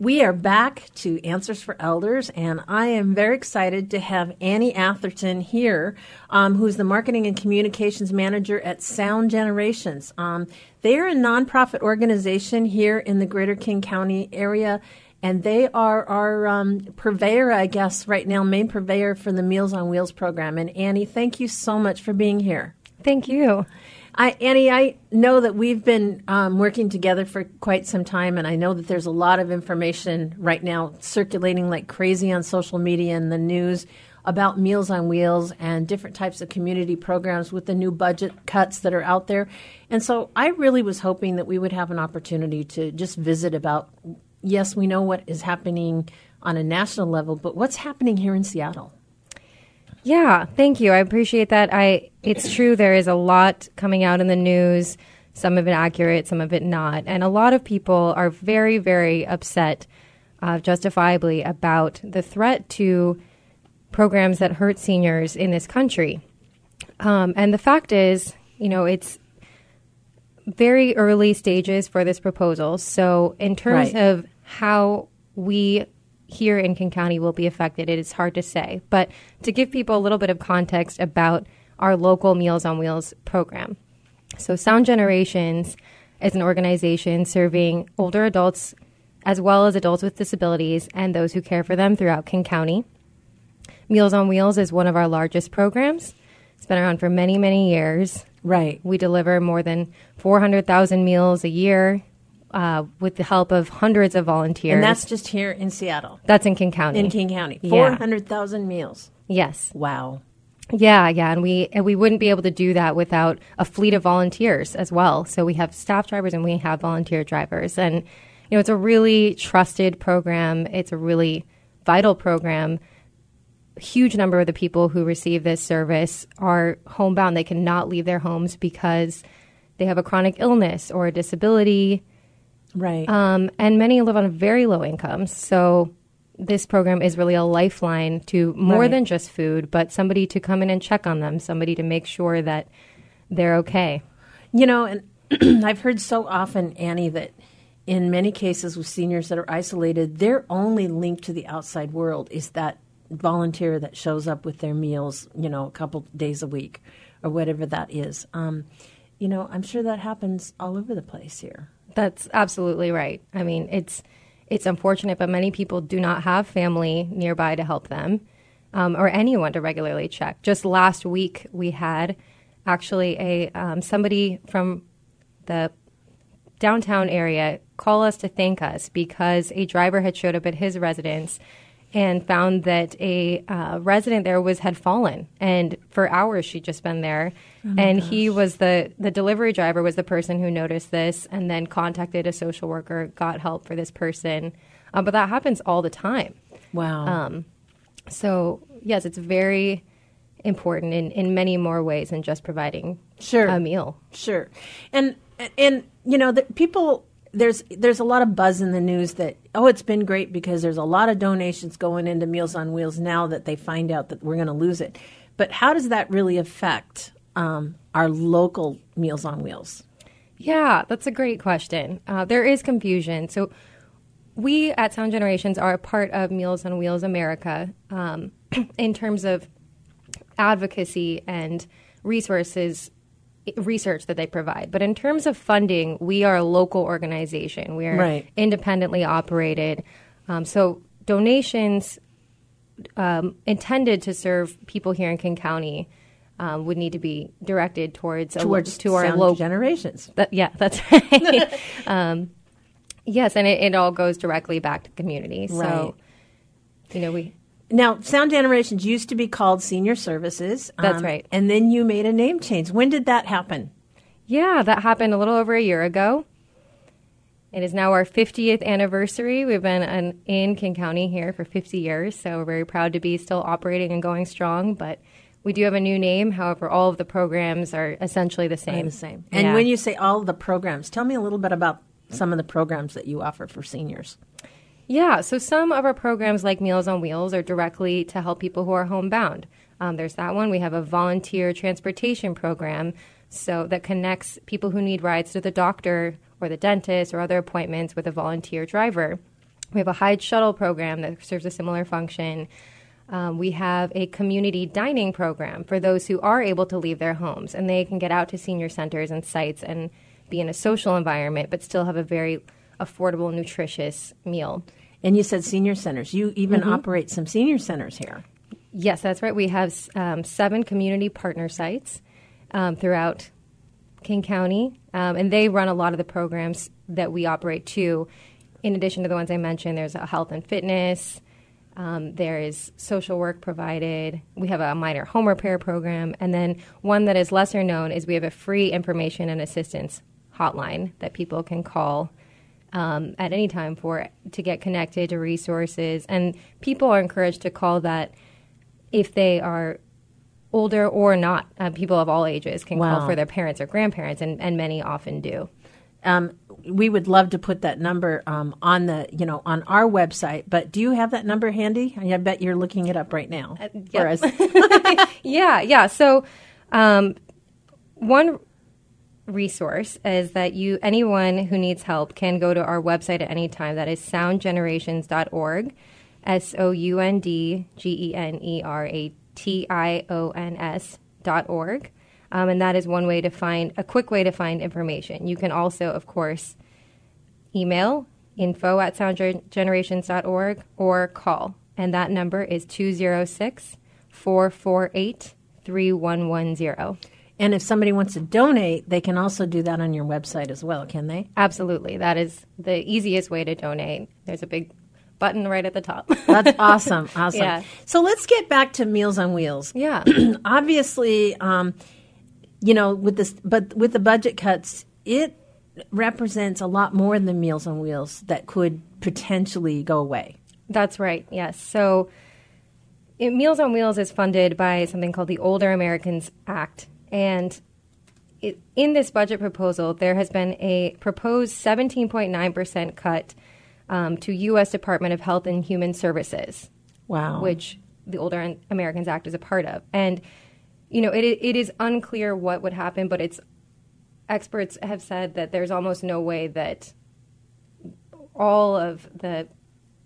We are back to Answers for Elders, and I am very excited to have Annie Atherton here, um, who's the Marketing and Communications Manager at Sound Generations. Um, they are a nonprofit organization here in the Greater King County area, and they are our um, purveyor, I guess, right now, main purveyor for the Meals on Wheels program. And Annie, thank you so much for being here. Thank you. I, Annie, I know that we've been um, working together for quite some time, and I know that there's a lot of information right now circulating like crazy on social media and the news about Meals on Wheels and different types of community programs with the new budget cuts that are out there. And so I really was hoping that we would have an opportunity to just visit about yes, we know what is happening on a national level, but what's happening here in Seattle? Yeah, thank you. I appreciate that. I it's true there is a lot coming out in the news, some of it accurate, some of it not. And a lot of people are very very upset uh, justifiably about the threat to programs that hurt seniors in this country. Um, and the fact is, you know, it's very early stages for this proposal. So, in terms Right. of how we here in King County will be affected, it is hard to say. But to give people a little bit of context about our local Meals on Wheels program. So, Sound Generations is an organization serving older adults as well as adults with disabilities and those who care for them throughout King County. Meals on Wheels is one of our largest programs. It's been around for many, many years. Right. We deliver more than 400,000 meals a year uh, with the help of hundreds of volunteers. And that's just here in Seattle, That's in King County. in King County. Yeah. 400,000 meals. Yes. Wow. Yeah, yeah, and we and we wouldn't be able to do that without a fleet of volunteers as well. So we have staff drivers and we have volunteer drivers, and you know it's a really trusted program. It's a really vital program. A huge number of the people who receive this service are homebound. They cannot leave their homes because they have a chronic illness or a disability, Right. um, and many live on very low incomes. So this program is really a lifeline to more Right. than just food, but somebody to come in and check on them, somebody to make sure that they're okay. You know, and I've heard so often, Annie, that in many cases with seniors that are isolated, their only link to the outside world is that volunteer that shows up with their meals, you know, a couple days a week or whatever that is. Um, you know, I'm sure that happens all over the place here. That's absolutely right. I mean, it's it's unfortunate, but many people do not have family nearby to help them um, or anyone to regularly check. Just last week, we had actually a um, somebody from the downtown area call us to thank us because a driver had showed up at his residence and found that a uh, resident there was had fallen. And for hours she'd just been there. And he was the the delivery driver was the person who noticed this and then contacted a social worker got help for this person. Uh, but that happens all the time. Wow. um, so yes it's very important in, in many more ways than just providing Sure. a meal. Sure, and and you know, that people there's there's a lot of buzz in the news that oh, it's been great because there's a lot of donations going into Meals on Wheels now that they find out that we're going to lose it. But how does that really affect um, our local Meals on Wheels? Yeah, that's a great question. Uh, there is confusion. So, we at Sound Generations are a part of Meals on Wheels America um, in terms of advocacy and resources, research that they provide. But in terms of funding, we are a local organization. We are Right. independently operated. Um, so, donations um, intended to serve people here in King County. Um, would need to be directed towards lo- Towards to our local generations. that, yeah, that's right. um, yes, and it, it all goes directly back to the community. Right. So, you know, we Now, Sound Generations used to be called Senior Services. um, That's right. And then you made a name change. When did that happen? yeah, that happened a little over a year ago. It is now our 50th anniversary. We've been an, in King County here for 50 years, so we're very proud to be still operating and going strong. But we do have a new name. However, all of the programs are essentially the same. The same. And Yeah. when you say all of the programs, tell me a little bit about some of the programs that you offer for seniors. Yeah, so some of our programs, like Meals on Wheels, are directly to help people who are homebound. Um, there's that one. We have a volunteer transportation program, so that connects people who need rides to the doctor or the dentist or other appointments with a volunteer driver. We have a Hyde shuttle program that serves a similar function. Um, we have a community dining program for those who are able to leave their homes and they can get out to senior centers and sites and be in a social environment, but still have a very affordable, nutritious meal. And you said senior centers. You even mm-hmm. operate some senior centers here. Yes, that's right. We have um, seven community partner sites um, throughout King County, um, and they run a lot of the programs that we operate too. In addition to the ones I mentioned, there's a health and fitness. Um, there is social work provided. We have a minor home repair program, and then one that is lesser known is we have a free information and assistance hotline that people can call um, at any time for to get connected to resources. And people are encouraged to call that if they are older or not. Uh, people of all ages can wow. call for their parents or grandparents, and, and many often do. Um, we would love to put that number um, on the you know on our website. But do you have that number handy? I bet you're looking it up right now. Uh, yep. yeah, yeah. So um, one resource is that you anyone who needs help can go to our website at any time. That is soundgenerations.org, S O U N D G E N E R A T I O N S dot org. Um, and that is one way to find a quick way to find information. You can also, of course, email info at soundgenerations.org or call. And that number is 206 448 3110. And if somebody wants to donate, they can also do that on your website as well, can they? Absolutely. That is the easiest way to donate. There's a big button right at the top. That's awesome. Awesome. Yeah. So let's get back to Meals on Wheels. Yeah. Obviously, um, you know, with this, but with the budget cuts, it represents a lot more than Meals on Wheels that could potentially go away. That's right. Yes. So, it, Meals on Wheels is funded by something called the Older Americans Act, and it, in this budget proposal, there has been a proposed 17.9 percent cut um, to U.S. Department of Health and Human Services. Wow. Which the Older Americans Act is a part of, and you know, it, it is unclear what would happen, but it's experts have said that there's almost no way that all of the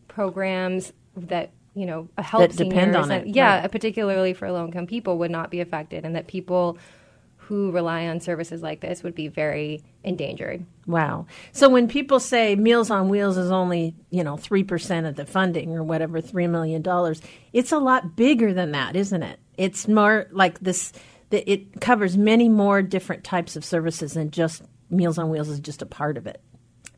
programs that you know help that depend on and, it. Yeah, right. particularly for low income people would not be affected, and that people who rely on services like this would be very endangered. Wow. So when people say Meals on Wheels is only, you know, 3% of the funding or whatever, $3 million, it's a lot bigger than that, isn't it? It's more like this, it covers many more different types of services than just Meals on Wheels is just a part of it.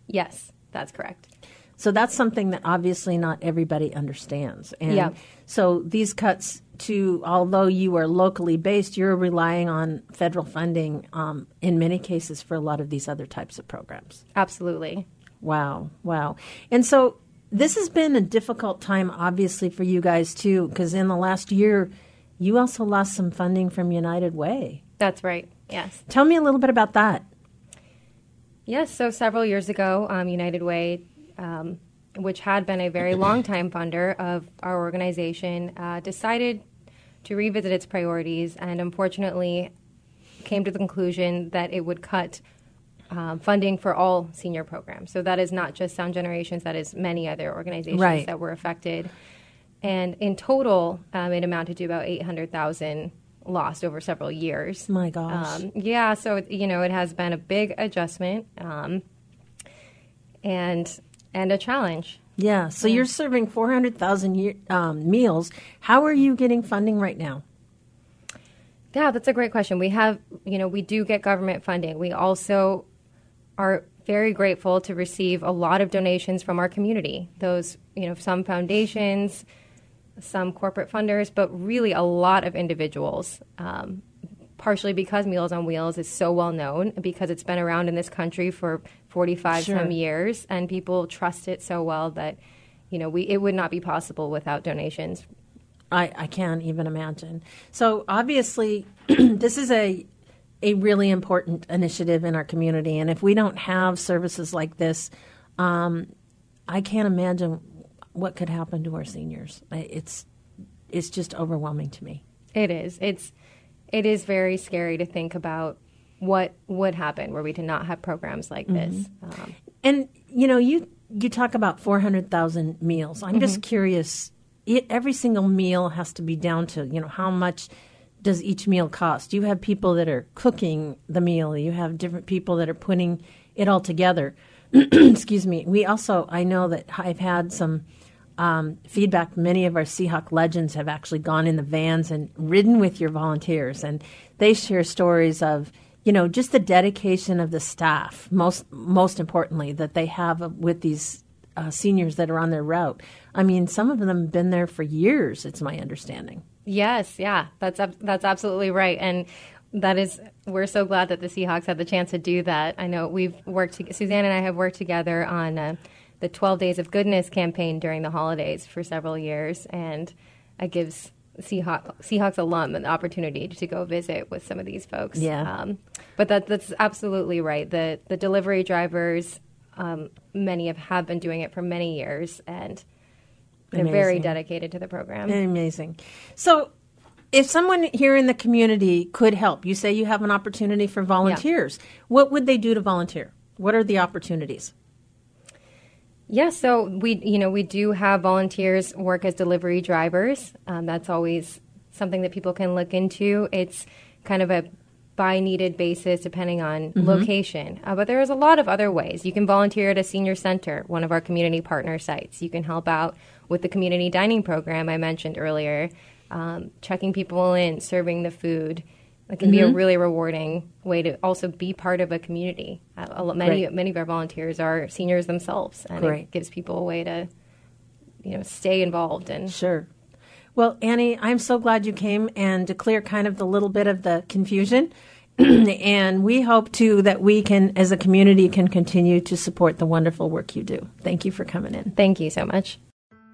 Yes, that's correct. So that's something that obviously not everybody understands. And yeah. so these cuts to, although you are locally based, you're relying on federal funding um, in many cases for a lot of these other types of programs. Absolutely. Wow, wow. And so this has been a difficult time, obviously, for you guys too, because in the last year, you also lost some funding from United Way. That's right, yes. Tell me a little bit about that. Yes, so several years ago, um, United Way um, which had been a very long time funder of our organization, uh, decided to revisit its priorities and unfortunately came to the conclusion that it would cut um, funding for all senior programs. So that is not just Sound Generations, that is many other organizations right. that were affected. And in total, um, it amounted to about 800,000 lost over several years. My gosh. Um, yeah, so, you know, it has been a big adjustment. Um, and and a challenge. Yeah. So yeah. you're serving 400,000 um, meals. How are you getting funding right now? Yeah, that's a great question. We have, you know, we do get government funding. We also are very grateful to receive a lot of donations from our community. Those, you know, some foundations, some corporate funders, but really a lot of individuals. Um, partially because Meals on Wheels is so well known, because it's been around in this country for 45 sure. some years, and people trust it so well that you know we it would not be possible without donations. I, I can't even imagine. So obviously, this is a a really important initiative in our community, and if we don't have services like this, um, I can't imagine what could happen to our seniors. It's it's just overwhelming to me. It is. It's it is very scary to think about what would happen were we to not have programs like mm-hmm. this. Um, and you know, you you talk about 400,000 meals. I'm mm-hmm. just curious. It, every single meal has to be down to you know how much does each meal cost? You have people that are cooking the meal. You have different people that are putting it all together. Excuse me. We also, I know that I've had some um, feedback. Many of our Seahawk legends have actually gone in the vans and ridden with your volunteers, and they share stories of you know just the dedication of the staff. Most most importantly, that they have with these uh, seniors that are on their route. I mean, some of them have been there for years. It's my understanding. Yes, yeah, that's that's absolutely right, and that is we're so glad that the Seahawks had the chance to do that. I know we've worked. Suzanne and I have worked together on uh, the 12 Days of Goodness campaign during the holidays for several years, and it gives Seahawks, Seahawks alum an opportunity to go visit with some of these folks. Yeah. Um, but that, that's absolutely right. The the delivery drivers, um, many have, have been doing it for many years, and they're Amazing. very dedicated to the program. Amazing. So if someone here in the community could help, you say you have an opportunity for volunteers. Yeah. What would they do to volunteer? What are the opportunities? Yeah, so we you know we do have volunteers work as delivery drivers. Um, that's always something that people can look into. It's kind of a by needed basis depending on mm-hmm. location. Uh, but there's a lot of other ways. You can volunteer at a senior center, one of our community partner sites. You can help out with the community dining program I mentioned earlier um, checking people in, serving the food. It can mm-hmm. be a mm-hmm. really rewarding way to also be part of a community. Uh, many many of our volunteers are seniors themselves, and Great. it gives people a way to, you know, stay involved. And sure. Well, Annie, I'm so glad you came and to clear kind of the little bit of the confusion. and we hope too that we can, as a community, can continue to support the wonderful work you do. Thank you for coming in. Thank you so much.